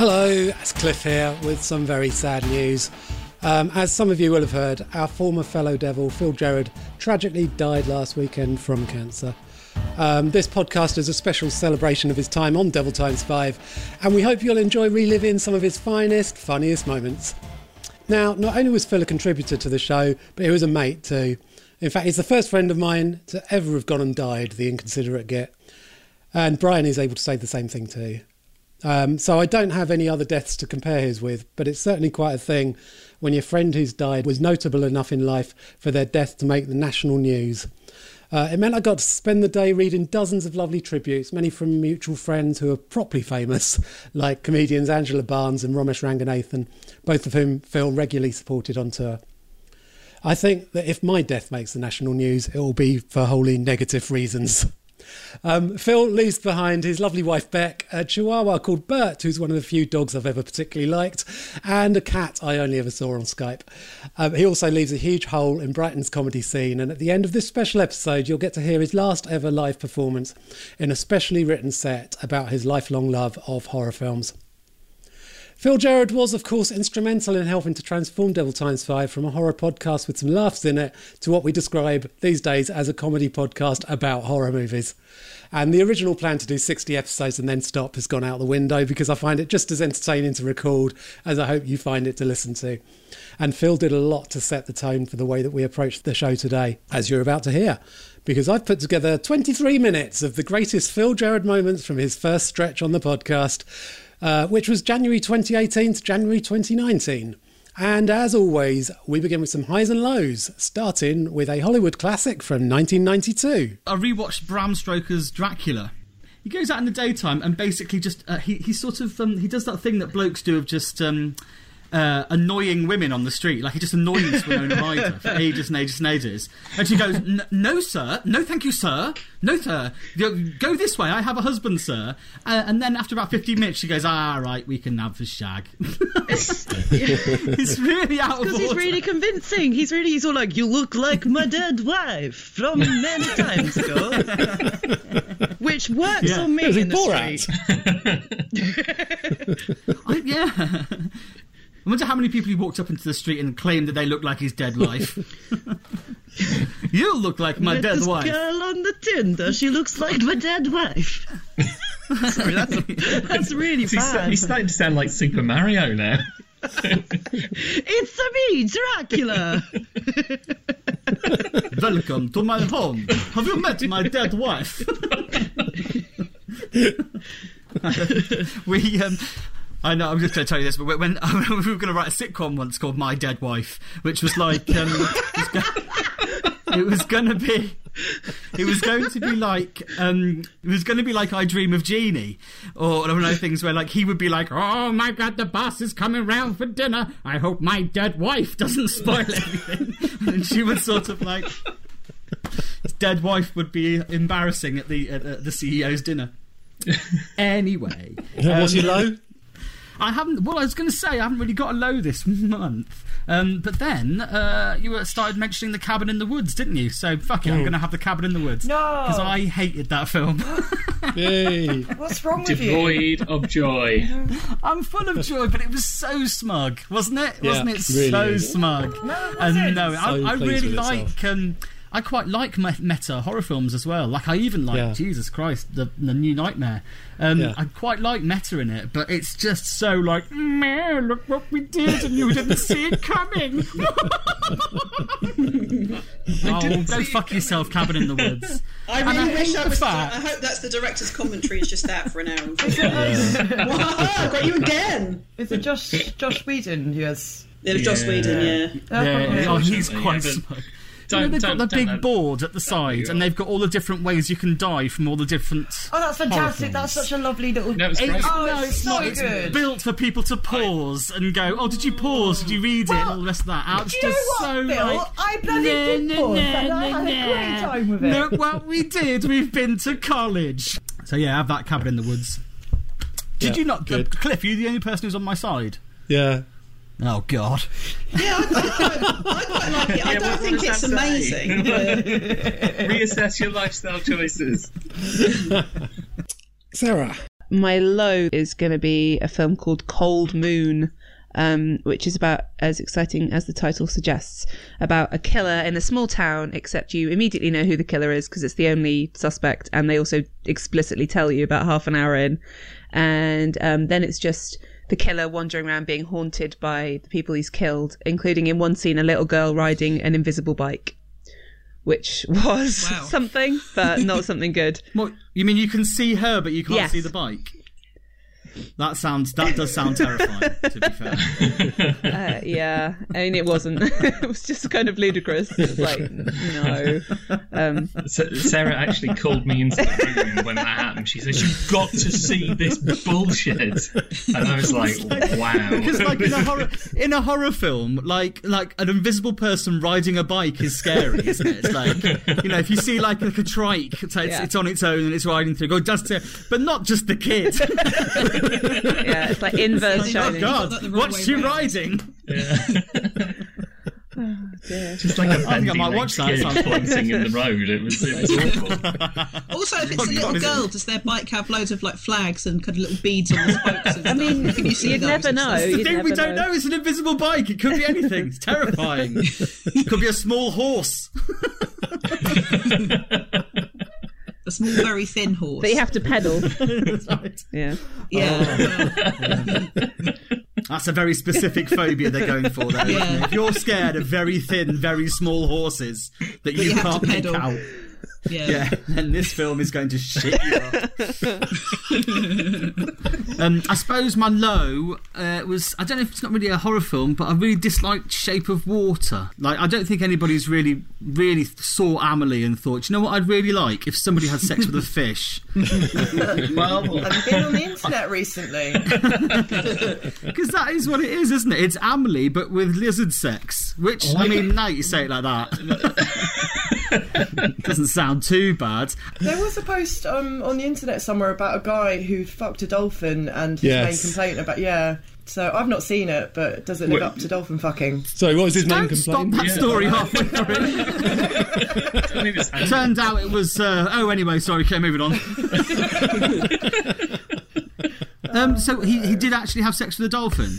Hello, it's Cliff here with some very sad news. Um, as some of you will have heard, our former fellow devil, Phil Gerard, tragically died last weekend from cancer. Um, this podcast is a special celebration of his time on Devil Times 5, and we hope you'll enjoy reliving some of his finest, funniest moments. Now, not only was Phil a contributor to the show, but he was a mate too. In fact, he's the first friend of mine to ever have gone and died, the inconsiderate git. And Brian is able to say the same thing too. Um, so I don't have any other deaths to compare his with, but it's certainly quite a thing when your friend who's died was notable enough in life for their death to make the national news. Uh, it meant I got to spend the day reading dozens of lovely tributes, many from mutual friends who are properly famous, like comedians Angela Barnes and Romesh Ranganathan, both of whom Phil regularly supported on tour. I think that if my death makes the national news, it will be for wholly negative reasons. Um, Phil leaves behind his lovely wife Beck, a chihuahua called Bert, who's one of the few dogs I've ever particularly liked, and a cat I only ever saw on Skype. Um, he also leaves a huge hole in Brighton's comedy scene, and at the end of this special episode, you'll get to hear his last ever live performance in a specially written set about his lifelong love of horror films. Phil Gerard was, of course, instrumental in helping to transform Devil Times 5 from a horror podcast with some laughs in it to what we describe these days as a comedy podcast about horror movies. And the original plan to do 60 episodes and then stop has gone out the window because I find it just as entertaining to record as I hope you find it to listen to. And Phil did a lot to set the tone for the way that we approach the show today, as you're about to hear because I've put together 23 minutes of the greatest Phil Gerard moments from his first stretch on the podcast uh, which was January 2018 to January 2019. And as always, we begin with some highs and lows, starting with a Hollywood classic from 1992. I rewatched Bram Stoker's Dracula. He goes out in the daytime and basically just uh, he he sort of um, he does that thing that blokes do of just um, uh, annoying women on the street. Like he just annoys Winona Ryder for ages and ages and ages. And she goes, "No, sir. No, thank you, sir. No, sir. Go this way. I have a husband, sir." Uh, and then after about fifteen minutes, she goes, "Ah, right. We can have the shag." he's really out Because he's really convincing. He's really he's all like, "You look like my dead wife from many times ago," which works yeah. on me in the Borat. street. I, yeah. I wonder how many people he walked up into the street and claimed that they looked like his dead wife. you look like my Met dead this wife. girl on the Tinder. She looks like my dead wife. Sorry, that's that's really bad. He's starting to sound like Super Mario now. it's a me, Dracula. Welcome to my home. Have you met my dead wife? we um, I know. I'm just going to tell you this, but when, when we were going to write a sitcom once called My Dead Wife, which was like, um, it was going to be, it was going to be like, um, it was going to be like I Dream of Jeannie, or one of those things where like he would be like, "Oh my God, the boss is coming round for dinner. I hope my dead wife doesn't spoil everything," and she would sort of like, his dead wife would be embarrassing at the at, at the CEO's dinner. Anyway, was he low? I haven't. Well, I was going to say I haven't really got a low this month. Um, but then uh, you started mentioning the cabin in the woods, didn't you? So fuck it, mm. I'm going to have the cabin in the woods. No, because I hated that film. Yay! What's wrong with you? Devoid of joy. I'm full of joy, but it was so smug, wasn't it? Yeah, wasn't it really so is. smug? No, and no, so I, I really like. Um, I quite like meta horror films as well. Like I even like yeah. Jesus Christ, the the New Nightmare. Um, yeah. I quite like meta in it, but it's just so like, man, look what we did, and you didn't see it coming. oh, go fuck yourself, Cabin in the Woods. I really I wish I was. Fact... I hope that's the director's commentary. It's just that for an hour. yeah. wow, got you again. Is it Josh Josh Whedon who has? Yeah, Joss Whedon. Yeah. yeah. Oh, he's quite smug you know, they've got the big board at the side, and they've got all the different ways you can die from all the different. Oh, that's fantastic! That's such a lovely little. No, it's, it's oh, no, it's so not. Good. It's built for people to pause I... and go, "Oh, did you pause? Did you read well, it?" and all the rest of that. Out. It's just what, so Bill? like. I bloody nah, did nah, pause, nah, and I had a great time with it. Look what we did. We've been to college. So yeah, I have that cabin in the woods. Did yeah, you not, uh, Cliff? Are you the only person who's on my side? Yeah. Oh God! Yeah, I, I, I quite like it. I don't think it's amazing. Reassess your lifestyle choices. Sarah, my low is going to be a film called Cold Moon. Um, which is about as exciting as the title suggests about a killer in a small town, except you immediately know who the killer is because it's the only suspect, and they also explicitly tell you about half an hour in. And um, then it's just the killer wandering around being haunted by the people he's killed, including in one scene a little girl riding an invisible bike. Which was Wow. something, but not something good. What you mean? You can see her, but you can't Yes. see the bike. That sounds. That does sound terrifying. to be fair. Uh, yeah, I mean, it wasn't. it was just kind of ludicrous. It like, no. Um, Sa- Sarah actually called me into the room when that happened. She said, "You've got to see this bullshit," and I was like, "Wow." Because like in a horror in a horror film, like like an invisible person riding a bike is scary, isn't it? It's like you know, if you see like, like a trike, it's, Yeah. it's on its own and it's riding through, go just to, but not just the kid. Yeah, it's like inverse oh shining. God, that the wrong what's way she round. riding? dear. Just like a I think I might watch that kid at some point. floating in the road. It was, it was awful. Also, if it's Oh, a little God, girl, does their bike have loads of like flags and kind of little beads on the spokes? I mean, can you see you'd those? never know. like- The You'd thing we don't know. is an invisible bike. It could be anything. It's terrifying. it could be a small horse. A small, very thin horse. But you have to pedal. Right. Yeah. yeah. Oh. That's a very specific phobia they're going for, though. Yeah. If you're scared of very thin, very small horses that you, you can't make pedal. out, yeah. yeah, then this film is going to shit you up. um, I suppose my low uh, was I don't know if it's not really a horror film, but I really disliked Shape of Water. Like I don't think anybody's really really saw Amelie and thought, you know what I'd really like if somebody had sex with a fish. well, Have you been on the internet recently? Because that is what it is, isn't it? It's Amelie, but with lizard sex. Which, I mean, now you say it like that. Doesn't sound too bad. there was a post um, on the internet somewhere about a guy who fucked a dolphin and his Yes. main complaint about yeah. So I've not seen it, but does it live Wait. up to dolphin fucking? Sorry, what was his main Don't stop complaint? that story halfway through. I think Turned out it was. Uh, oh, anyway, sorry. Okay, moving on. um, so he, he did actually have sex with a dolphin.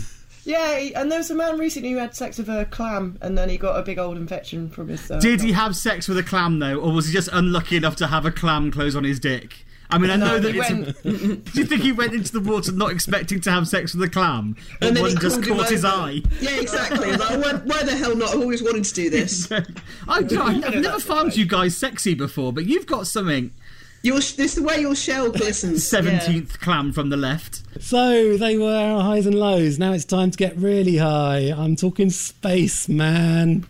Yeah, he- and there was a man recently who had sex with a clam, and then he got a big old infection from his. Uh, Did he have sex with a clam though, or was he just unlucky enough to have a clam close on his dick? I mean, I know No, that went- Do you think he went into the water not expecting to have sex with a clam, And then one just caught his eye? Yeah, exactly. Like, why, why the hell not? I've always wanted to do this. I, I've never found you guys sexy before, but you've got something. Your, this is the way your shell glistens. Seventeenth clam from the left. So they were our highs and lows. Now it's time to get really high. I'm talking space, man.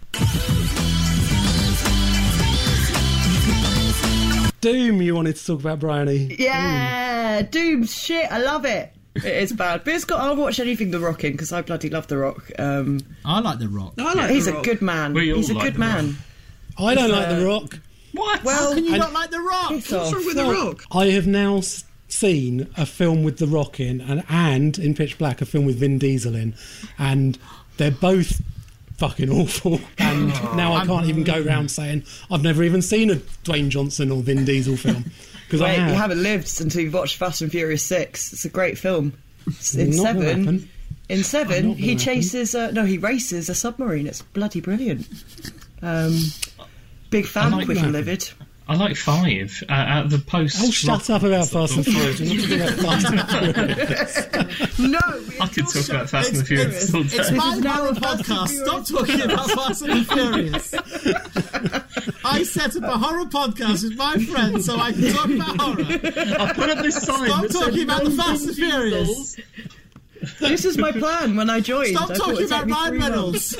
Doom, you wanted to talk about Bryony. Yeah, Doom shit. I love it. It is bad, but it's got. I'll watch anything The Rock in because I bloody love The Rock. Um, I like the Rock. I like he's The a Rock. good man. We all He's a like good The man. I don't like uh, The Rock. What? Well, How can you and- not like the Rock? What's wrong with The Rock? I have now seen a film with The Rock in, and, and in Pitch Black, a film with Vin Diesel in, and they're both fucking awful. And now I can't even go around saying I've never even seen a Dwayne Johnson or Vin Diesel film because I have. you haven't lived until you've watched Fast and Furious Six. It's a great film. It's in Not gonna seven. happen. In seven, he chases. Uh, no, he races a submarine. It's bloody brilliant. Um, big fan, I like quick that. and livid. I like five uh, out of the post. Oh, shut up about Fast and Furious. We're not talking about Fast and Furious. No, I could talk about Fast and the Furious all It's my now a podcast. Stop talking about Fast and the Furious. I set up a horror podcast with my friends so I can talk about horror. I put up this sign Stop that talking about the Fast and Vin Furious. This is my plan when I joined. Stop I talking about me Ryan Reynolds.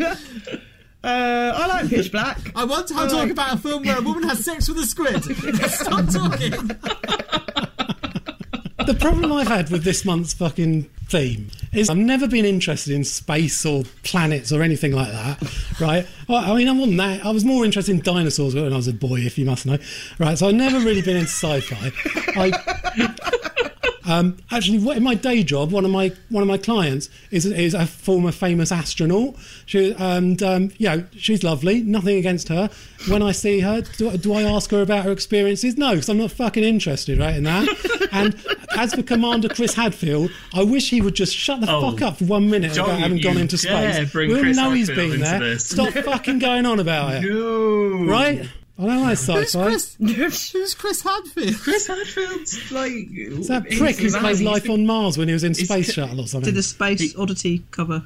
Months. Uh, I like Pitch Black. I want to talk Alright. about a film where a woman has sex with a squid. Stop talking. the problem I've had with this month's fucking theme is I've never been interested in space or planets or anything like that, right? I mean, I wasn't that. I was more interested in dinosaurs when I was a boy, if you must know, right? So I've never really been into sci-fi. I, Um, actually, in my day job, one of my one of my clients is is a former famous astronaut. She and um, you know she's lovely. Nothing against her. When I see her, do, do I ask her about her experiences? No, because I'm not fucking interested, right, in that. and as for Commander Chris Hadfield, I wish he would just shut the Oh. fuck up for one minute Don't about having gone into space. We'll know he's been there. this. Stop fucking going on about it, No. right? I don't like Who's sci-fi. Chris? Who's Chris Hadfield? Chris Hadfield's like It's that prick who plays Life on Mars when he was in Space Shuttle or something. Did the Space Oddity cover.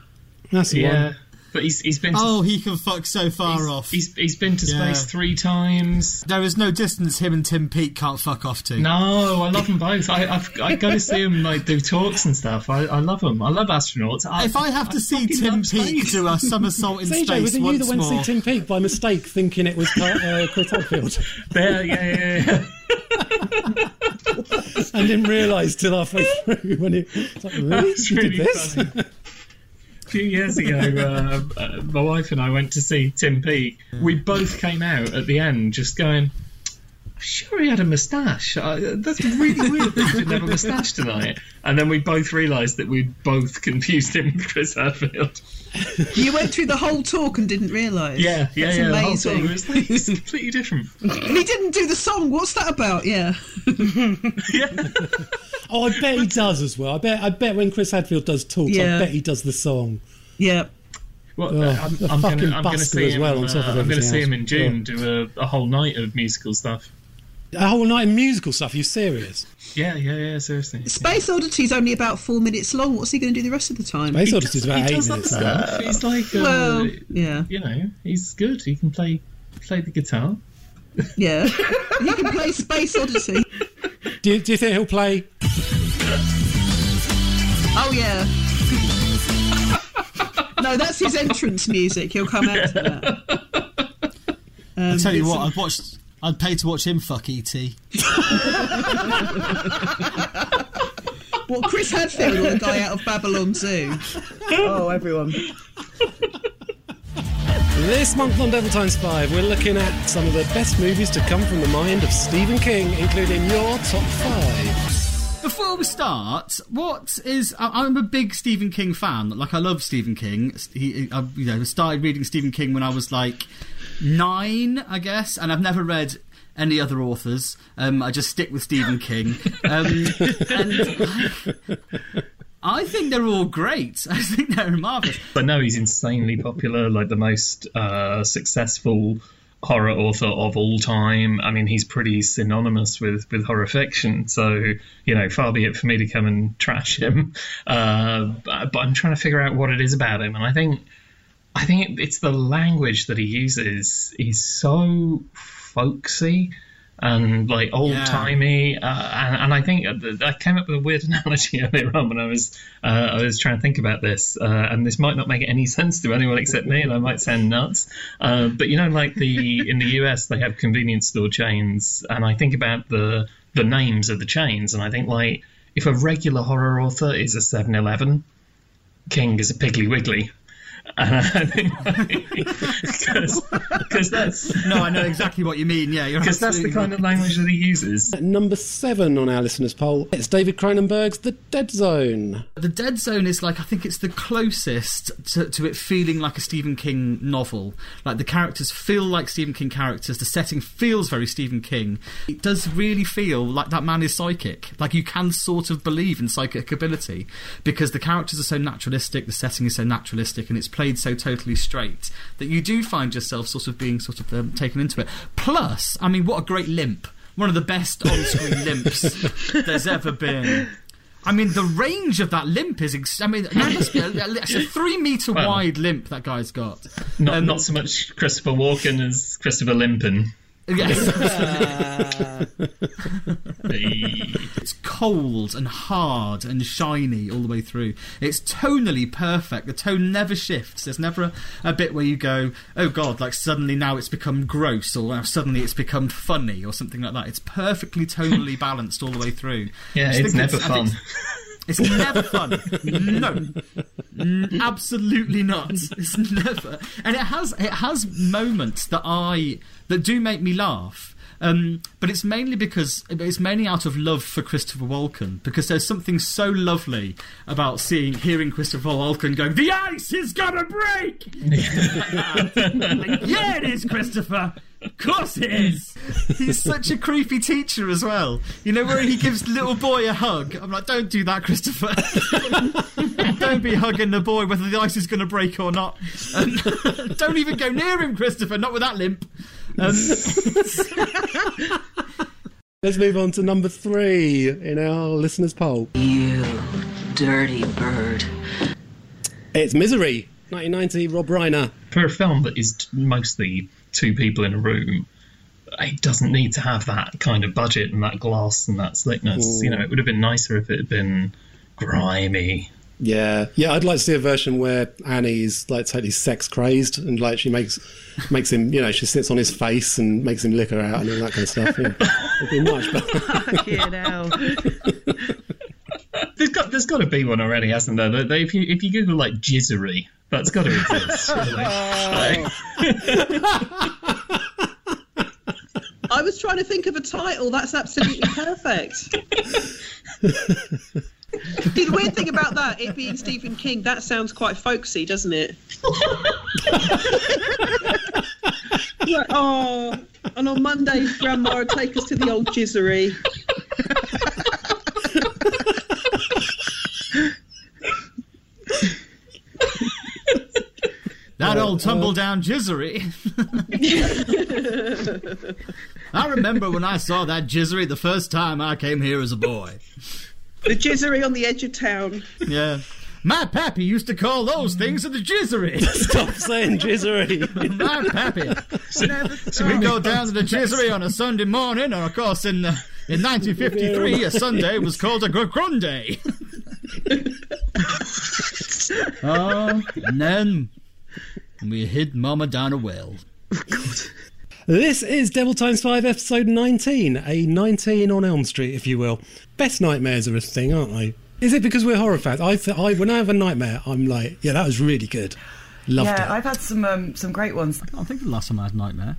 That's the Yeah, one. But he's he's been to, Oh, he can fuck so far off. he's he's been to Yeah. space three times. There is no distance him and Tim Peake can't fuck off to. No, I love them both. I I've, I go to see them like do talks and stuff. I, I love them. I love astronauts. I, If I have to see fucking Tim love Peake space. do a somersault in CJ, space was it you once that went to more, see Tim Peake by mistake, thinking it was uh, Chris Hadfield, There, yeah, yeah, yeah. and didn't realise till halfway through when he like, really? That's You did really this? funny. Few years ago, uh, uh, my wife and I went to see Tim Peake. We both came out at the end just going, sure he had a moustache. Uh, that's really weird that he didn't have a moustache tonight. And then we both realised that we'd both confused him with Chris Hadfield. You went through the whole talk and didn't realise. Yeah, yeah, That's yeah. the whole amazing. time. Was like, it's completely different. He didn't do the song. What's that about? Yeah. Yeah. Oh, I bet he does as well. I bet. I bet when Chris Hadfield does talks, I bet he does the song. Yeah. Well, Oh, I'm, I'm gonna, I'm gonna busker see him. well on top of uh, I'm gonna see him in June do a, a whole night of musical stuff. A whole night of musical stuff. Are you serious? Yeah, yeah, yeah. Seriously. Space oddity is only about four minutes long. What's he going to do the rest of the time? Space Odyssey's about he eight does that minutes. long. stuff. He's like, uh, well, yeah, you know, he's good. He can play play the guitar. yeah. he can play Space Odyssey. Do you, do you think he'll play? Oh yeah. no, that's his entrance music. He'll come out to that. I'll tell you what, I've watch. I'd pay to watch him fuck ET. What Chris Hadfield or the guy out of Babylon Zoo? Oh, everyone. This month on Devil Times 5, we're looking at some of the best movies to come from the mind of Stephen King, including your top five. Before we start, what is? I- I'm a big Stephen King fan. Like I love Stephen King. He, I, you know, started reading Stephen King when I was like nine, I guess, and I've never read any other authors. Um, I just stick with Stephen King, um, I, I think they're all great. I think they're marvelous. But no, he's insanely popular, like the most uh, successful horror author of all time. I mean, he's pretty synonymous with, with horror fiction. So, you know, far be it for me to come and trash him. Uh, but I'm trying to figure out what it is about him. And I think, I think it's the language that he uses. He's so folksy and like old timey. Uh, and, and I think I came up with a weird analogy earlier on when I was uh, I was trying to think about this, uh, and this might not make any sense to anyone except me, and I might sound nuts. Uh, but you know, like the in the US, they have convenience store chains, and I think about the the names of the chains, and I think like if a regular horror author is a 7-Eleven, King is a Piggly Wiggly. And I think because that's No, I know exactly what you mean. Yeah, because that's the absolutely kind of language that he uses. At number seven on our listeners' poll, it's David Cronenberg's The Dead Zone. The Dead Zone is like I think it's the closest to, to it feeling like a Stephen King novel. Like the characters feel like Stephen King characters. The setting feels very Stephen King. It does really feel like that man is psychic. Like you can sort of believe in psychic ability because the characters are so naturalistic, the setting is so naturalistic, and it's played so totally straight that you do find yourself sort of being sort of um, taken into it. Plus, I mean, what a great limp! One of the best on-screen limps there's ever been. I mean, the range of that limp is. Ex- I mean, that must be a, it's a three meter Well- wide limp that guy's got. Not Um, not so much Christopher Walken as Christopher Limpin. Yes. Uh, hey. it's cold and hard and shiny all the way through. It's tonally perfect. The tone never shifts. There's never a, a bit where you go, "Oh God!" Like suddenly now it's become gross, or now suddenly it's become funny, or something like that. It's perfectly tonally balanced all the way through. Yeah, it's never I fun. It's never fun. No, absolutely not. It's never. And it has it has moments that I that do make me laugh. Um, but it's mainly because it's mainly out of love for Christopher Walken because there's something so lovely about seeing, hearing Christopher Walken going, "The ice is gonna break." like, yeah, it is, Christopher. Of course it is. He's such a creepy teacher as well. You know where he gives little boy a hug. I'm like, don't do that, Christopher. don't be hugging the boy whether the ice is going to break or not. Um, don't even go near him, Christopher. Not with that limp. Um, Let's move on to number three in our listeners' poll. You dirty bird. It's Misery, 1990, Rob Reiner. For a film that is mostly two people in a room, it doesn't need to have that kind of budget and that gloss and that slickness. You know, mm. it would have been nicer if it had been grimy. Yeah, yeah. I'd like to see a version where Annie's like totally sex crazed and like she makes makes him, you know, she sits on his face and makes him lick her out and all that kind of stuff. Yeah. It'd be much better. Fucking hell. There's got there's got to be one already, hasn't there? That- that If you if you Google like jizzery, that's got to exist. surely. I was trying to think of a title. That's absolutely perfect. the weird thing about that, it being Stephen King, that sounds quite folksy, doesn't it? Like, oh, and on Monday, Grandma would take us to the old jizzery. that old tumble down jizzery. I remember when I saw that jizzery the first time I came here as a boy. The jizzery on the edge of town. Yeah. My pappy used to call those things the jizzery. Stop saying jizzery. My pappy. So we go down to the jizzery on a Sunday morning, and of course, in uh, in 1953, a Sunday was called a Grunday. oh, and then we hid Mama down a well. God. This is Devil Times 5, episode 19. A 19 on Elm Street, if you will. Best nightmares are a thing, aren't they? Is it because we're horror fans? I, th- I When I have a nightmare, I'm like, yeah, that was really good. Loved Yeah, it. I've had some um, some great ones. I think the last time I had a nightmare.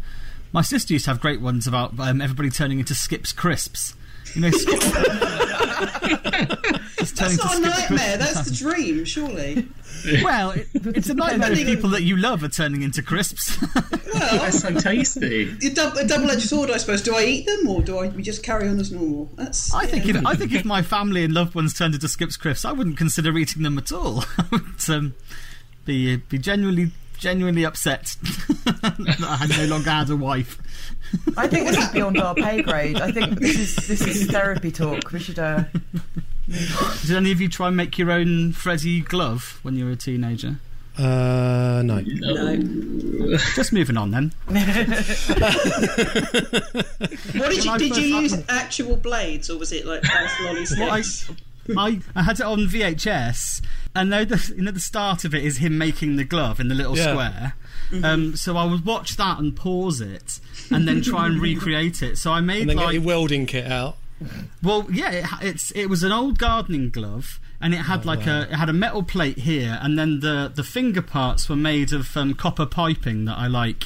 My sister used to have great ones about um, everybody turning into Skips Crisps. You know, Skip- just turning That's not a nightmare, Crisps. that's the dream, surely. Well, it, it's a nightmare if people that you love are turning into crisps. they're so tasty. A, dou- a double-edged sword, I suppose. Do I eat them, or do I we just carry on as normal? That's. I think yeah. if I think if my family and loved ones turned into Skips Crisps, I wouldn't consider eating them at all. I would um, be be genuinely genuinely upset that I had no longer had a wife. I think this is beyond our pay grade. I think this is this is therapy talk. We should. Uh, Did any of you try and make your own Freddy glove when you were a teenager? Uh, no. No. Just moving on then. What did you did you use actual blades, or was it like ice lolly Well, I, sticks? I, I had it on VHS, and now the, you know the start of it is him making the glove in the little Yeah. square. Um, so I would watch that and pause it, and then try and recreate it. So I made And then like get your welding kit out. Well, yeah, it, it's it was an old gardening glove, and it had Oh, like a it had a metal plate here, and then the the finger parts were made of um, copper piping that I like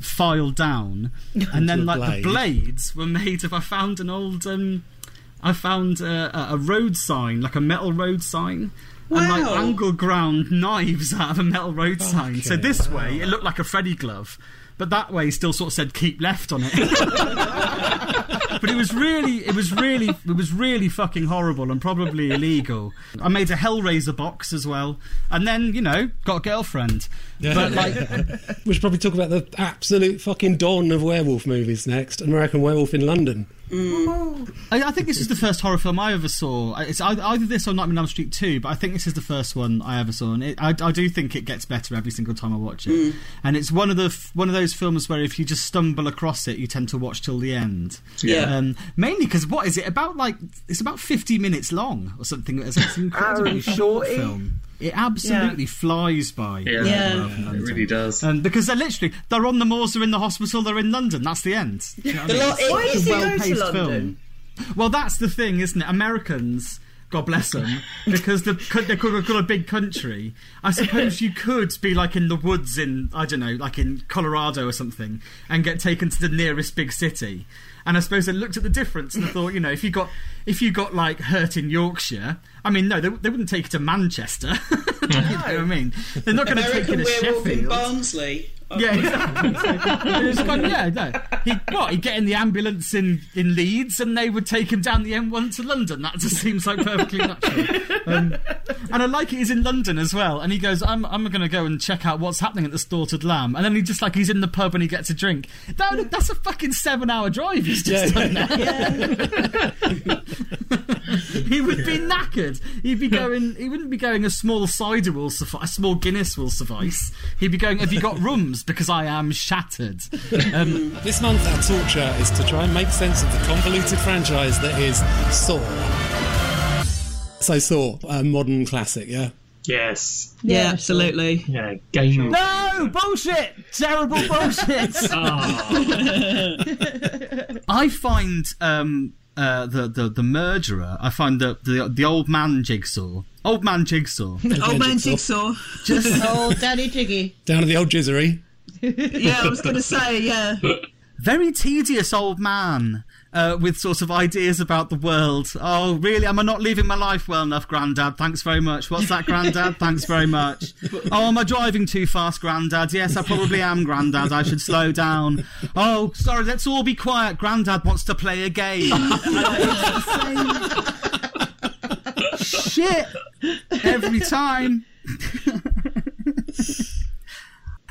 filed down, and then like blade. the blades were made of. I found an old um, I found a a road sign, like a metal road sign. And like angle ground knives out of a metal road sign. So Okay, this way, it looked like a Freddy glove, but that way, still sort of said "keep left" on it. but it was really, it was really, it was really fucking horrible and probably illegal. I made a Hellraiser box as well, and then you know got a girlfriend. But like, We should probably talk about the absolute fucking dawn of werewolf movies next. American Werewolf in London. I, I think this is the first horror film I ever saw. It's either, either this or Nightmare on Elm Street two, but I think this is the first one I ever saw, and it, I, I do think it gets better every single time I watch it. And it's one of the one of those films where if you just stumble across it, you tend to watch till the end. Yeah. Um, mainly because what is it about? Like it's about fifty minutes long or something. It's, it's an incredibly short film. It absolutely flies by. Yeah, Yeah. it really does. Um, because they're literally they're on the moors, they're in the hospital, they're in London. That's the end. Do you know what I The mean? lot- It's Why a does he go to well-paced London? Well, that's the thing, isn't it? Americans God bless them, because the, they've got a big country. I suppose you could be like in the woods in I don't know, like in Colorado or something, and get taken to the nearest big city. And I suppose they looked at the difference and thought, you know, if you got if you got like hurt in Yorkshire, I mean, no, they, they wouldn't take you to Manchester. you know what I mean? They're not going to take you to Sheffield. In Barnsley. Yeah, exactly. yeah, no. He what? He'd get in the ambulance in, in Leeds, and they would take him down the M1 to London. That just seems like perfectly natural. Um, and I like it. He's in London as well, and he goes, "I'm I'm going to go and check out what's happening at the Slaughtered Lamb." And then he just like he's in the pub and he gets a drink. That, that's a fucking seven hour drive. He's just yeah, done yeah. he would be knackered. He'd be going. He wouldn't be going. A small cider will suffice. A small Guinness will suffice. He'd be going. Have you got rums? Because I am shattered. Um, this month, our torture is to try and make sense of the convoluted franchise that is Saw. So Saw, a modern classic, yeah. Yes. Yeah, yeah absolutely. Yeah, game. No bullshit. Terrible bullshit. I find um, uh, the, the the murderer, I find the the, the old man jigsaw, old man jigsaw, old man jigsaw, just old daddy jiggy, down to the old jizzery. Yeah, I was going to say, yeah. Very tedious old man uh, with sort of ideas about the world. Oh, really? Am I not living my life well enough, Grandad? Thanks very much. What's that, Grandad? Thanks very much. Oh, am I driving too fast, Grandad? Yes, I probably am, Grandad. I should slow down. Oh, sorry, let's all be quiet. Grandad wants to play a game. Shit! Every time.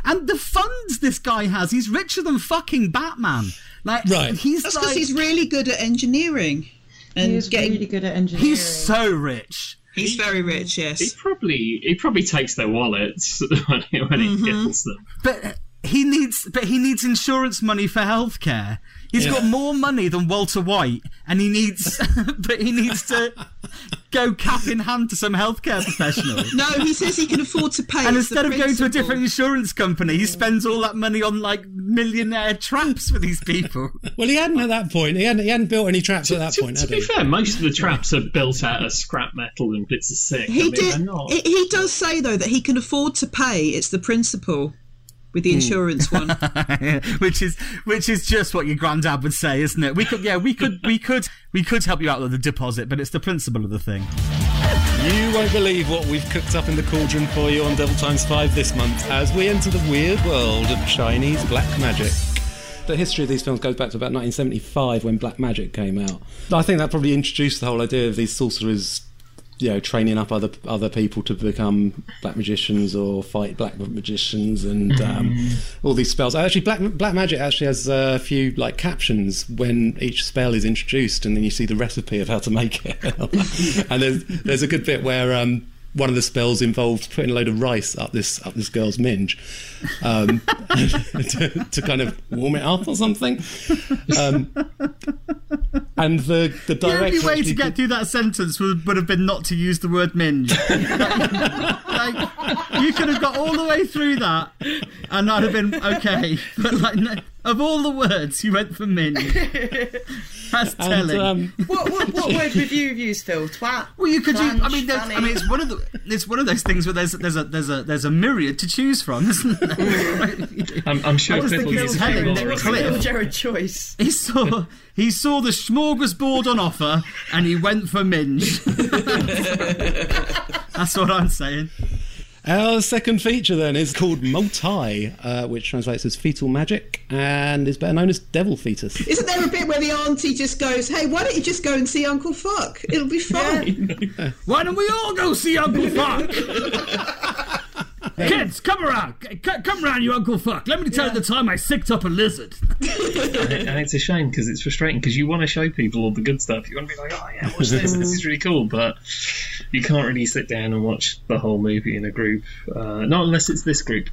and the funds this guy has, he's richer than fucking Batman. Like, right. He's That's because like, he's really good at engineering. And he's getting, really good at engineering. He's so rich. He's very rich, yes. He probably he probably takes their wallets when he, when mm-hmm. he kills them. But he needs but he needs insurance money for healthcare. He's yeah. got more money than Walter White, and he needs, but he needs to go cap in hand to some healthcare professional. No, he says he can afford to pay. And instead of principle. going to a different insurance company, he spends all that money on like millionaire traps for these people. Well, he hadn't at that point. He hadn't. He hadn't built any traps to, at that to, point. To be he? fair, most of the traps are built out of scrap metal and bits of stick. He I mean, did. He does say though that he can afford to pay. It's the principle with the hmm. insurance one, which is which is just what your granddad would say, isn't it? We could, yeah, we could, we could, we could help you out with the deposit, but it's the principle of the thing. You won't believe what we've cooked up in the cauldron for you on Devil Times Five this month as we enter the weird world of Chinese black magic the history of these films goes back to about 1975 when Black Magic came out. I think that probably introduced the whole idea of these sorcerers you know training up other other people to become black magicians or fight black magicians and um, mm-hmm. all these spells. Actually, black black magic actually has a few like captions when each spell is introduced, and then you see the recipe of how to make it. and there's there's a good bit where um, one of the spells involved putting a load of rice up this up this girl's minge um, to, to, kind of warm it up or something. Um, and the the director. The only way to get through that sentence would, would have been not to use the word minge. like, you could have got all the way through that, and that'd have been okay. But like, no, of all the words, you went for minge. That's telling. um, what, what, what word would you use, Phil? Twat. Well, you could use. I mean, I mean, it's one of the. It's one of those things where there's there's a there's a there's a myriad to choose from, isn't there? I'm, I'm sure Cliff will use Cliff. Jared choice. He saw he saw the smorgasbord on offer, and he went for minge. That's what I'm saying. Our second feature then is called Multi, uh, which translates as fetal magic and is better known as devil fetus. Isn't there a bit where the auntie just goes, "Hey, why don't you just go and see Uncle Fuck? It'll be fine." why don't we all go see Uncle Fuck? Kids, come around. come around, you Uncle Fuck. Let me tell yeah. you the time I sicked up a lizard. and it's a shame because it's frustrating because you want to show people all the good stuff. You want to be like, oh, yeah, watch this. this is really cool. But you can't really sit down and watch the whole movie in a group. Uh, not unless it's this group.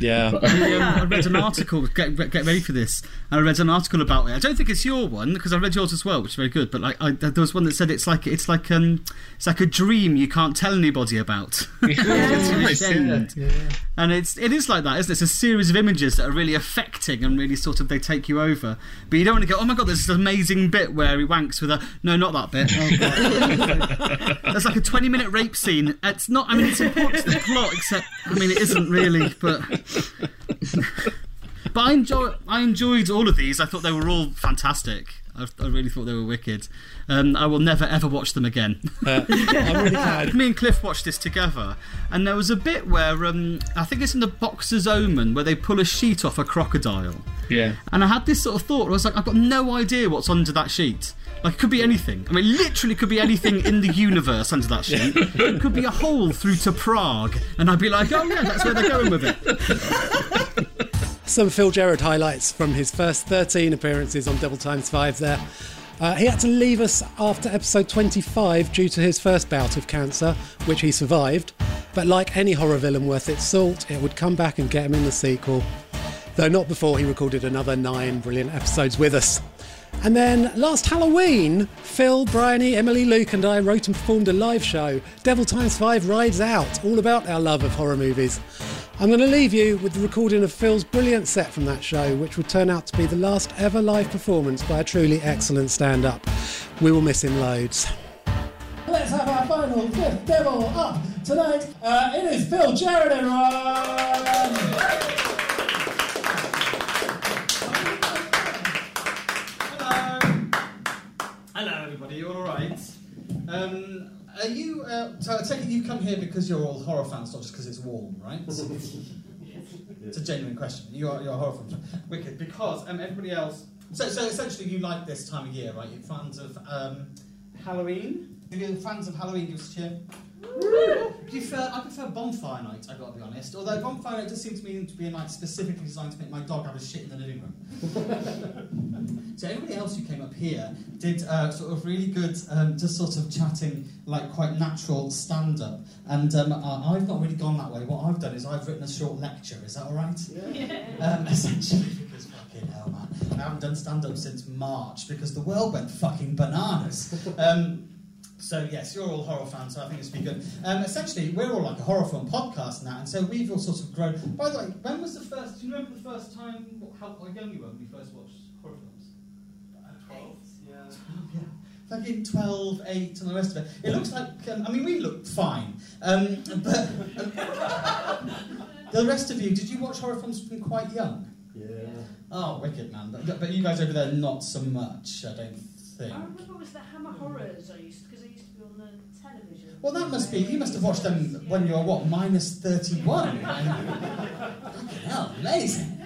Yeah. I, read an article. Get, get ready for this. I read an article about it. I don't think it's your one because I read yours as well, which is very good. But like, I, there was one that said it's like it's like um it's like a dream you can't tell anybody about. Yeah. yeah. And it's it is like that, isn't it? It's a series of images that are really affecting and really sort of they take you over. But you don't want to go, oh my god, there's this amazing bit where he wanks with a no, not that bit. Oh. There's like a 20 minute rape scene. It's not. I mean, it's important to the plot, except I mean, it isn't really. But but I enjoy I enjoyed all of these. I thought they were all fantastic. I, I really thought they were wicked. Um, I will never ever watch them again. Uh, really. Me and Cliff watched this together, and there was a bit where um, I think it's in the Boxer's Omen where they pull a sheet off a crocodile. Yeah. And I had this sort of thought. I was like, I've got no idea what's under that sheet. Like, it could be anything. I mean, literally, could be anything in the universe under that sheet. It could be a hole through to Prague, and I'd be like, oh yeah, that's where they're going with it. Some Phil Gerard highlights from his first 13 appearances on Devil Times 5 there. Uh, he had to leave us after episode 25 due to his first bout of cancer, which he survived. But like any horror villain worth its salt, it would come back and get him in the sequel. Though not before he recorded another nine brilliant episodes with us. And then last Halloween, Phil, Bryony, Emily, Luke, and I wrote and performed a live show, Devil Times 5 Rides Out, all about our love of horror movies. I'm going to leave you with the recording of Phil's brilliant set from that show, which would turn out to be the last ever live performance by a truly excellent stand up. We will miss him loads. Let's have our final fifth devil up tonight. Uh, it is Phil Gerard, everyone! Hello, everybody. You all right? Um, are you? Uh, so I take it you come here because you're all horror fans, not just because it's warm, right? it's a genuine question. You are you're a horror fan. Wicked. Because um, everybody else. So, so essentially, you like this time of year, right? You're fans of um, Halloween. Are you fans of Halloween? Give us a cheer. I prefer, I prefer bonfire night, I've got to be honest. Although bonfire night does seem to me to be a night specifically designed to make my dog have a shit in the living room. so everybody else who came up here did uh, sort of really good, um, just sort of chatting, like quite natural stand-up. And um, I- I've not really gone that way. What I've done is I've written a short lecture. Is that all right? Um, essentially, because fucking hell, man, I haven't done stand-up since March because the world went fucking bananas. Um, so yes, you're all horror fans, so I think it's be good. Um, essentially, we're all like a horror film podcast now, and so we've all sort of grown. By the way, when was the first? Do you remember the first time? what- How young you were when you first watched horror films? Twelve. Yeah. Fucking 12, 8, and the rest of it. It looks like, um, I mean, we look fine. Um, but um, the rest of you, did you watch horror films from quite young? Yeah. Oh, wicked, man. But, but you guys over there, not so much, I don't think. I remember it was the Hammer Horrors I used because I used to be on the television. Well, that must be. You must have watched them when you were what, minus thirty-one. Fucking hell, amazing.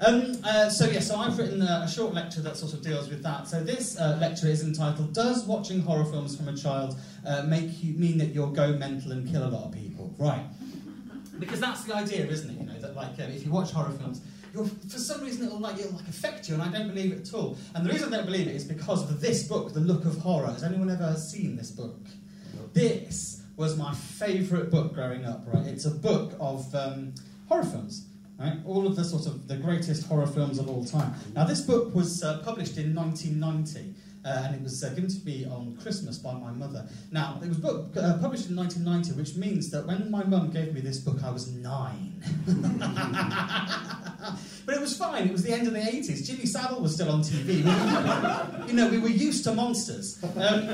Um, uh, so yeah, so I've written uh, a short lecture that sort of deals with that. So this uh, lecture is entitled "Does watching horror films from a child uh, make you mean that you'll go mental and kill a lot of people?" Right? Because that's the idea, isn't it? You know that like uh, if you watch horror films. For some reason, it'll like it'll like affect you, and I don't believe it at all. And the reason I don't believe it is because of this book, The Look of Horror. Has anyone ever seen this book? This was my favourite book growing up. Right, it's a book of um, horror films. Right, all of the sort of the greatest horror films of all time. Now, this book was uh, published in 1990. Uh, and it was uh, given to me on Christmas by my mother. Now, it was book, uh, published in 1990, which means that when my mum gave me this book, I was nine. but it was fine. It was the end of the 80s. Jimmy Savile was still on TV. you know, we were used to monsters. Um,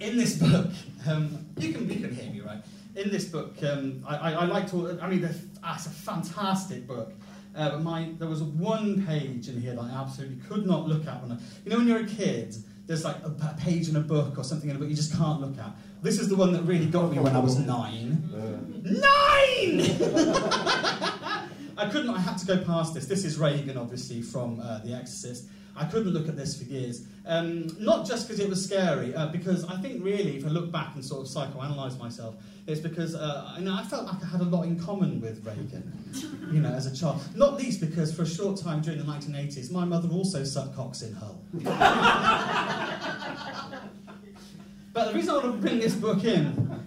in this book, um, you can you can hear me, right? In this book, um, I, I, I liked all. I mean, the, ah, it's a fantastic book. Uh, but my there was one page in here that I absolutely could not look at when I, you know when you're a kid. There's like a, a page in a book or something in a book you just can't look at. This is the one that really got me when I was nine. Nine! I couldn't. I had to go past this. This is Regan, obviously from uh, The Exorcist. I couldn't look at this for years. Um, not just because it was scary, uh, because I think really, if I look back and sort of psychoanalyze myself, it's because uh, you know, I felt like I had a lot in common with Regan, you know, as a child. Not least because for a short time during the 1980s, my mother also sucked cocks in Hull. but the reason I want to bring this book in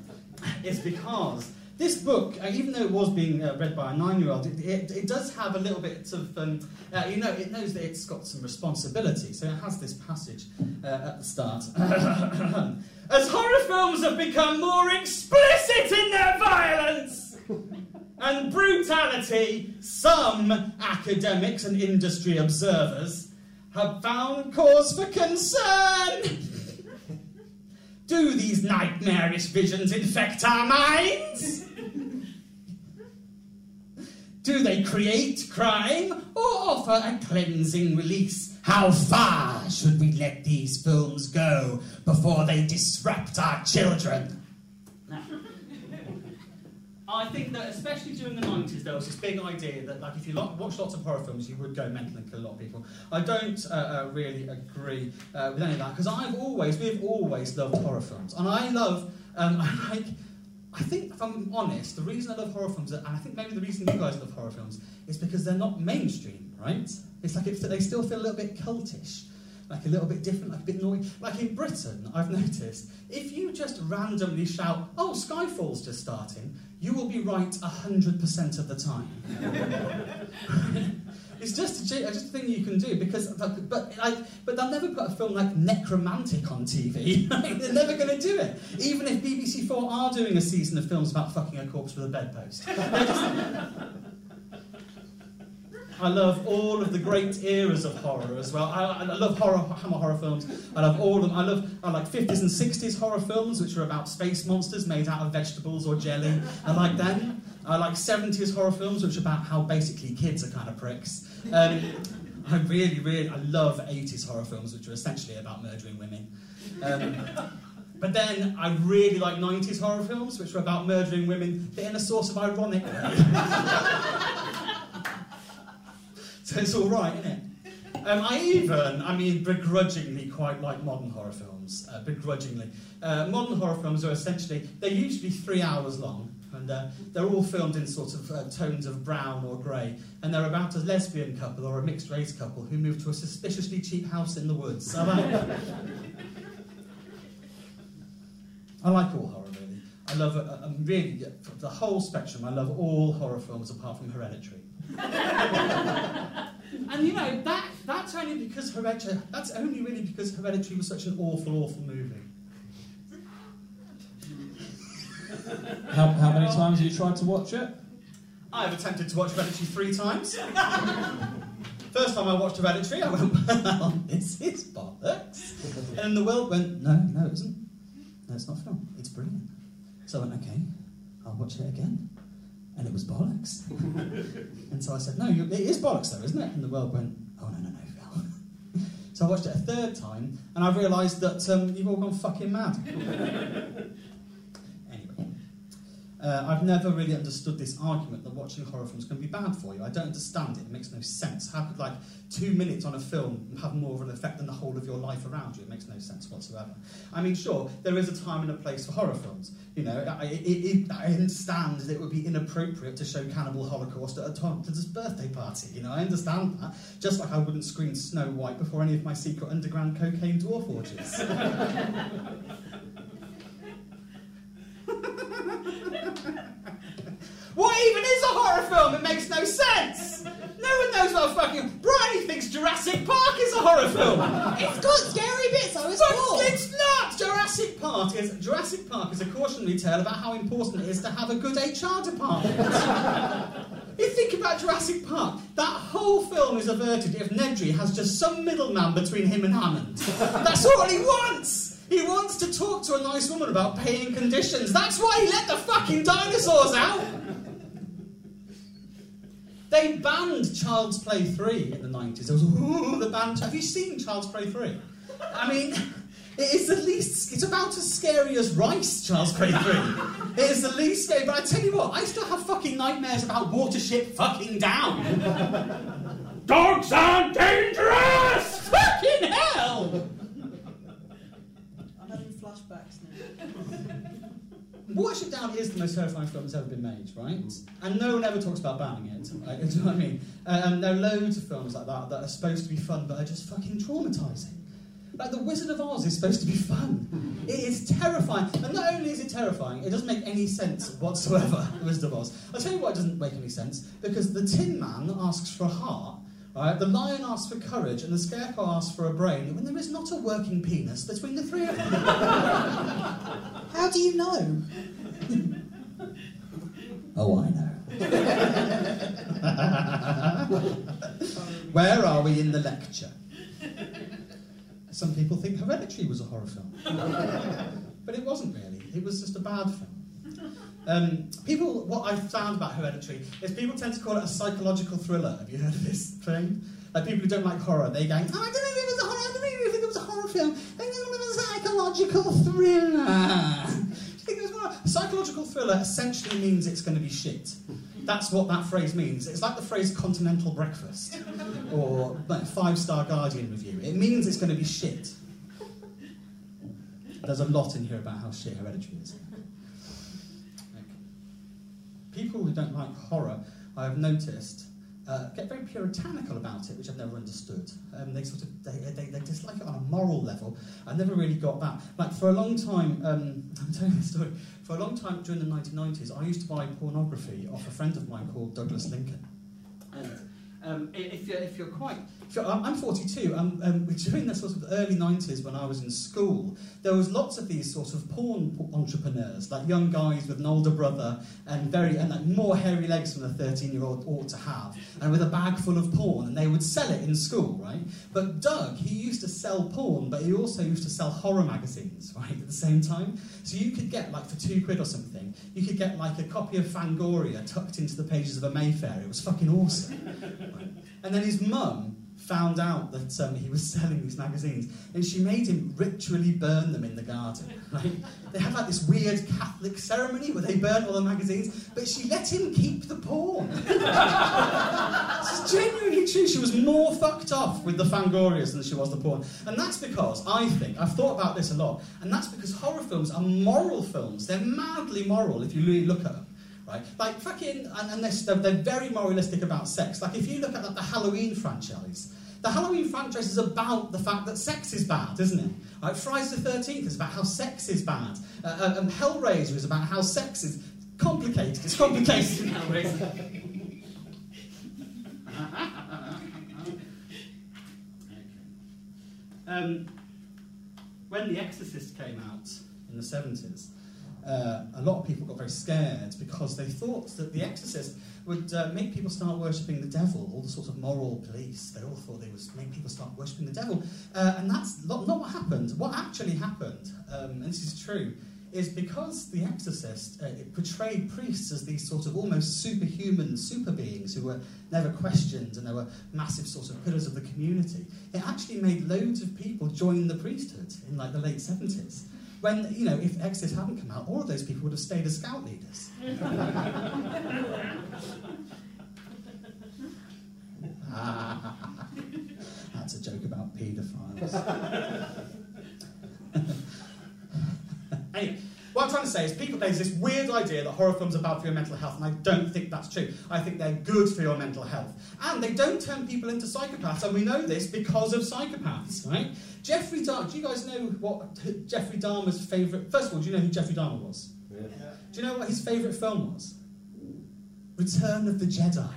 is because this book, uh, even though it was being uh, read by a nine-year-old, it, it, it does have a little bit of, um, uh, you know, it knows that it's got some responsibility. So it has this passage uh, at the start. As horror films have become more explicit in their violence, and brutality, some academics and industry observers have found cause for concern. Do these nightmarish visions infect our minds? Do they create crime or offer a cleansing release? How far should we let these films go before they disrupt our children? I think that especially during the 90s, there was this big idea that, like, if you lo- watch lots of horror films, you would go mental and kill a lot of people. I don't uh, uh, really agree uh, with any of that because I've always, we've always loved horror films, and I love, um, I like. I think, if I'm honest, the reason I love horror films, and I think maybe the reason you guys love horror films, is because they're not mainstream, right? It's like it's, they still feel a little bit cultish, like a little bit different, like a bit naughty. Like in Britain, I've noticed, if you just randomly shout, "Oh, Skyfall's just starting," you will be right 100% of the time. it's just a, just a thing you can do because, but, but, like, but they'll never put a film like Nekromantik on TV. They're never going to do it. Even if BBC Four are doing a season of films about fucking a corpse with a bedpost. I love all of the great eras of horror as well. I, I love horror, hammer horror films. I love all of them. I love I like 50s and 60s horror films, which are about space monsters made out of vegetables or jelly. I like them. I like 70s horror films, which are about how basically kids are kind of pricks. Um, I really, really, I love 80s horror films, which are essentially about murdering women. Um, but then I really like 90s horror films, which are about murdering women, but in a sort of ironic way. So it's all right, isn't it? Um, I even, I mean, begrudgingly quite like modern horror films. Uh, begrudgingly, uh, modern horror films are essentially they're usually three hours long, and uh, they're all filmed in sort of uh, tones of brown or grey, and they're about a lesbian couple or a mixed race couple who move to a suspiciously cheap house in the woods. I like, I like all horror really. I love uh, um, really the whole spectrum. I love all horror films apart from Hereditary. and you know that that's only because Hereditary. That's only really because Hereditary was such an awful, awful movie. How, how many times have you tried to watch it? I've attempted to watch Hereditary three times. First time I watched Hereditary, I went, well, this is bollocks. And the world went, no, no, it isn't. No, it's not film. It's brilliant. So I went, okay, I'll watch it again. And it was bollocks. and so I said, no, it is bollocks though, isn't it? And the world went, oh, no, no, no, Phil. so I watched it a third time, and I realised that um, you've all gone fucking mad. Uh, I've never really understood this argument that watching horror films can be bad for you. I don't understand it. It makes no sense. How could like two minutes on a film have more of an effect than the whole of your life around you? It makes no sense whatsoever. I mean, sure, there is a time and a place for horror films. You know, I, it, it, I understand that it would be inappropriate to show Cannibal Holocaust at a Tom's birthday party. You know, I understand that. Just like I wouldn't screen Snow White before any of my secret underground cocaine dwarf orgies. What even is a horror film? It makes no sense. No one knows what a fucking. Bryony thinks Jurassic Park is a horror film. It's got scary bits, so it's But it's not. Jurassic Park is Jurassic Park is a cautionary tale about how important it is to have a good HR department. you think about Jurassic Park. That whole film is averted if Nedry has just some middleman between him and Hammond. That's all he wants. He wants to talk to a nice woman about paying conditions. That's why he let the fucking dinosaurs out. They banned Child's Play 3 in the 90s. It was, ooh, the band. Have you seen Child's Play 3? I mean, it is the least. It's about as scary as Rice, Child's Play 3. It is the least scary, but I tell you what, I still have fucking nightmares about Watership fucking down. Dogs are dangerous! Fucking hell! I'm having flashbacks now. Watership Down is the most terrifying film that's ever been made, right? Mm. And no one ever talks about banning it. Mm. Right? Do you know what I mean? And there are loads of films like that that are supposed to be fun but are just fucking traumatizing. Like The Wizard of Oz is supposed to be fun. Mm. It is terrifying. And not only is it terrifying, it doesn't make any sense whatsoever, The Wizard of Oz. I'll tell you why it doesn't make any sense. Because the Tin Man asks for a heart, the lion asks for courage, and the scarecrow asks for a brain, when there is not a working penis between the three of them. How do you know? Oh, I know. Where are we in the lecture? Some people think Hereditary was a horror film. but it wasn't really. It was just a bad film. Um, people, what I've found about Hereditary is people tend to call it a psychological thriller. Have you heard of this thing? Like people who don't like horror, they go, oh, I don't know if it was a horror, I don't know if it was a horror film. I think it was a psychological thriller. A psychological thriller essentially means it's going to be shit. That's what that phrase means. It's like the phrase continental breakfast or like, five star Guardian review. It means it's going to be shit. There's a lot in here about how shit Hereditary is. People who don't like horror, I have noticed, uh, get very puritanical about it, which I've never understood. Um, they sort of they, they, they dislike it on a moral level. I've never really got that. Like for a long time, um, I'm telling a story. For a long time during the 1990s, I used to buy pornography off a friend of mine called Douglas Lincoln. And um, if, you're, if you're quite so I'm I'm 42. Um, um, during the sort of early 90s when I was in school, there was lots of these sort of porn entrepreneurs, like young guys with an older brother and very and like more hairy legs than a 13 year old ought to have, and with a bag full of porn, and they would sell it in school, right? But Doug, he used to sell porn, but he also used to sell horror magazines, right, at the same time. So you could get like for two quid or something, you could get like a copy of Fangoria tucked into the pages of a Mayfair. It was fucking awesome. And then his mum found out that um, he was selling these magazines, and she made him ritually burn them in the garden. Right? They had like this weird Catholic ceremony where they burnt all the magazines, but she let him keep the porn. is genuinely true. She was more fucked off with the Fangorias than she was the porn, and that's because I think I've thought about this a lot, and that's because horror films are moral films. They're madly moral if you really look at them right? Like fucking, and, and they're, they're, very moralistic about sex. Like if you look at like, the Halloween franchise, the Halloween franchise is about the fact that sex is bad, isn't it? Right? Friday the 13th is about how sex is bad. Uh, uh, and Hellraiser is about how sex is complicated. It's complicated in Hellraiser. um, when The Exorcist came out in the 70s, uh, a lot of people got very scared because they thought that The Exorcist would uh, make people start worshipping the devil, all the sort of moral police. They all thought they would make people start worshipping the devil. Uh, and that's not, not, what happened. What actually happened, um, and this is true, is because The Exorcist uh, portrayed priests as these sort of almost superhuman super beings who were never questioned and they were massive sort of pillars of the community. It actually made loads of people join the priesthood in like the late 70s. When, you know, if Exodus hadn't come out, all of those people would have stayed as scout leaders. That's a joke about paedophiles. anyway, what I'm trying to say is people there's this weird idea that horror films are bad for your mental health, and I don't think that's true. I think they're good for your mental health. And they don't turn people into psychopaths, and we know this because of psychopaths, right? Jeffrey Dahmer, do you guys know what Jeffrey Dahmer's favourite... First of all, do you know who Jeffrey Dahmer was? Yeah. Do you know what his favourite film was? Return of the Jedi.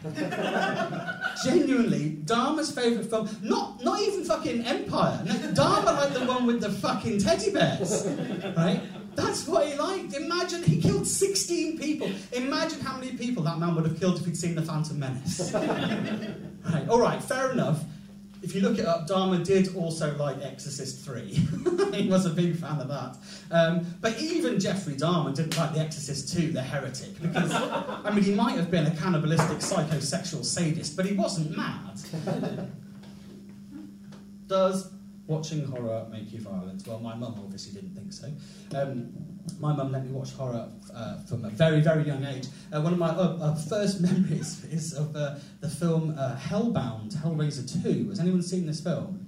Genuinely, Dahmer's favourite film, not not even fucking Empire. No, Dahmer like the one with the fucking teddy bears, right? That's what he liked. Imagine he killed 16 people. Imagine how many people that man would have killed if he'd seen the Phantom Menace. right, all right, fair enough if you look it up, Dahmer did also like Exorcist 3. he was a big fan of that. Um, but even Jeffrey Dahmer didn't like The Exorcist 2, The Heretic, because, I mean, he might have been a cannibalistic psychosexual sadist, but he wasn't mad. Does watching horror make you violent? Well, my mum obviously didn't think so. Um, my mum let me watch horror uh, from a very, very young age. Uh, one of my uh, uh first memories is of uh, the film uh, Hellbound, Hellraiser 2. Has anyone seen this film?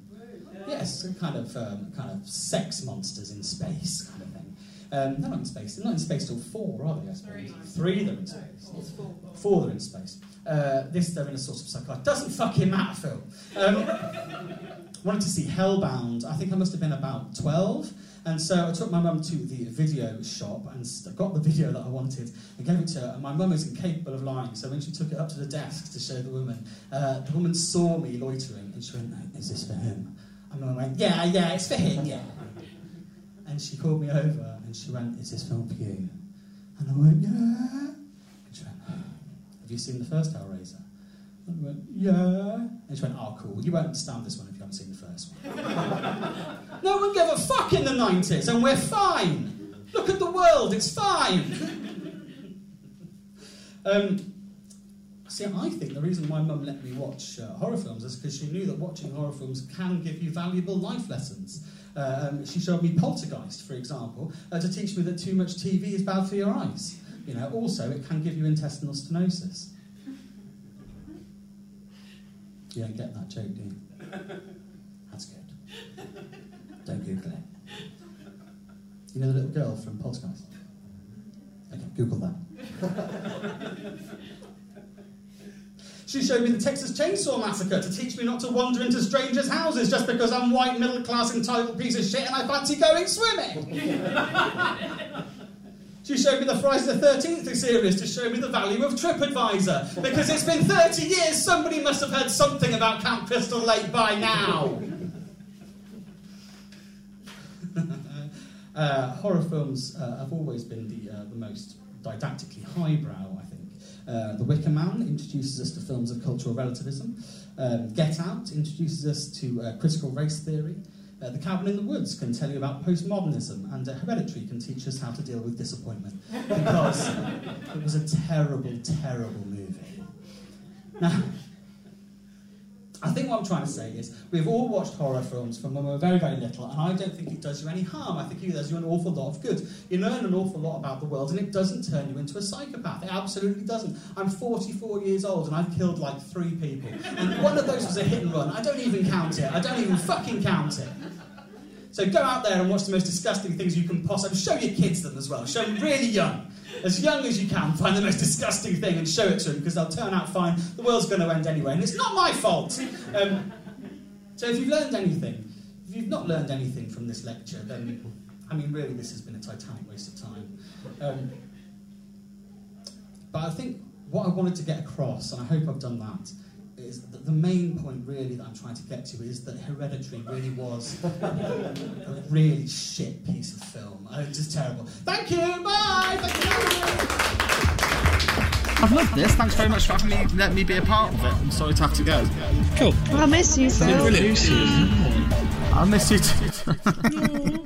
Yes, kind of, um, kind of sex monsters in space kind of thing. Um, they're not in space. They're not in space till four, are they? I suppose. Three. Three they're in space. four. Four they're in space. this they're in a sort of psychotic. Doesn't fucking matter, Phil. Um, wanted to see Hellbound. I think I must have been about twelve. And so I took my mum to the video shop and got the video that I wanted and gave it to her. And my mum is incapable of lying, so when she took it up to the desk to show the woman, uh, the woman saw me loitering and she went, Is this for him? And mum went, Yeah, yeah, it's for him, yeah. And she called me over and she went, Is this film for you? And I went, Yeah. And she went, Have you seen the first Hellraiser? And I went, yeah. And she went, oh, cool. You won't understand this one if you no one gave a fuck in the 90s, and we're fine. Look at the world, it's fine. um, see, I think the reason why mum let me watch uh, horror films is because she knew that watching horror films can give you valuable life lessons. Uh, um, she showed me Poltergeist, for example, uh, to teach me that too much TV is bad for your eyes. You know, also, it can give you intestinal stenosis. You don't get that joke, do you? Don't Google it. You know the little girl from Poltergeist? Okay, Google that. She showed me the Texas Chainsaw Massacre to teach me not to wander into strangers' houses just because I'm white, middle class, entitled piece of shit and I fancy going swimming. She showed me the Friday the 13th series to show me the value of TripAdvisor. Because it's been 30 years, somebody must have heard something about Camp Crystal Lake by now. Uh, horror films uh, have always been the, uh, the most didactically highbrow, I think. Uh, the Wicker Man introduces us to films of cultural relativism. Um, Get Out introduces us to uh, critical race theory. Uh, the Cabin in the Woods can tell you about postmodernism, and Hereditary can teach us how to deal with disappointment because it was a terrible, terrible movie. Now, I think what I'm trying to say is we've all watched horror films from when we were very, very little, and I don't think it does you any harm. I think it does you an awful lot of good. You learn an awful lot about the world, and it doesn't turn you into a psychopath. It absolutely doesn't. I'm 44 years old, and I've killed like three people. And one of those was a hit and run. I don't even count it. I don't even fucking count it. So go out there and watch the most disgusting things you can possibly. Show your kids them as well. Show them really young. As young as you can, find the most disgusting thing and show it to them because they'll turn out fine. The world's going to end anyway, and it's not my fault. Um, so if you've learned anything, if you've not learned anything from this lecture, then, I mean, really, this has been a titanic waste of time. Um, but I think what I wanted to get across, and I hope I've done that, is that the main point really that I'm trying to get to is that Hereditary really was a really shit piece of film. Uh, It's just terrible. Thank you. Bye. Thank you. I've loved this. Thanks very much for having me, let me be a part of it. I'm sorry to have to go. Cool. I miss you so. Brilliant. I miss you too.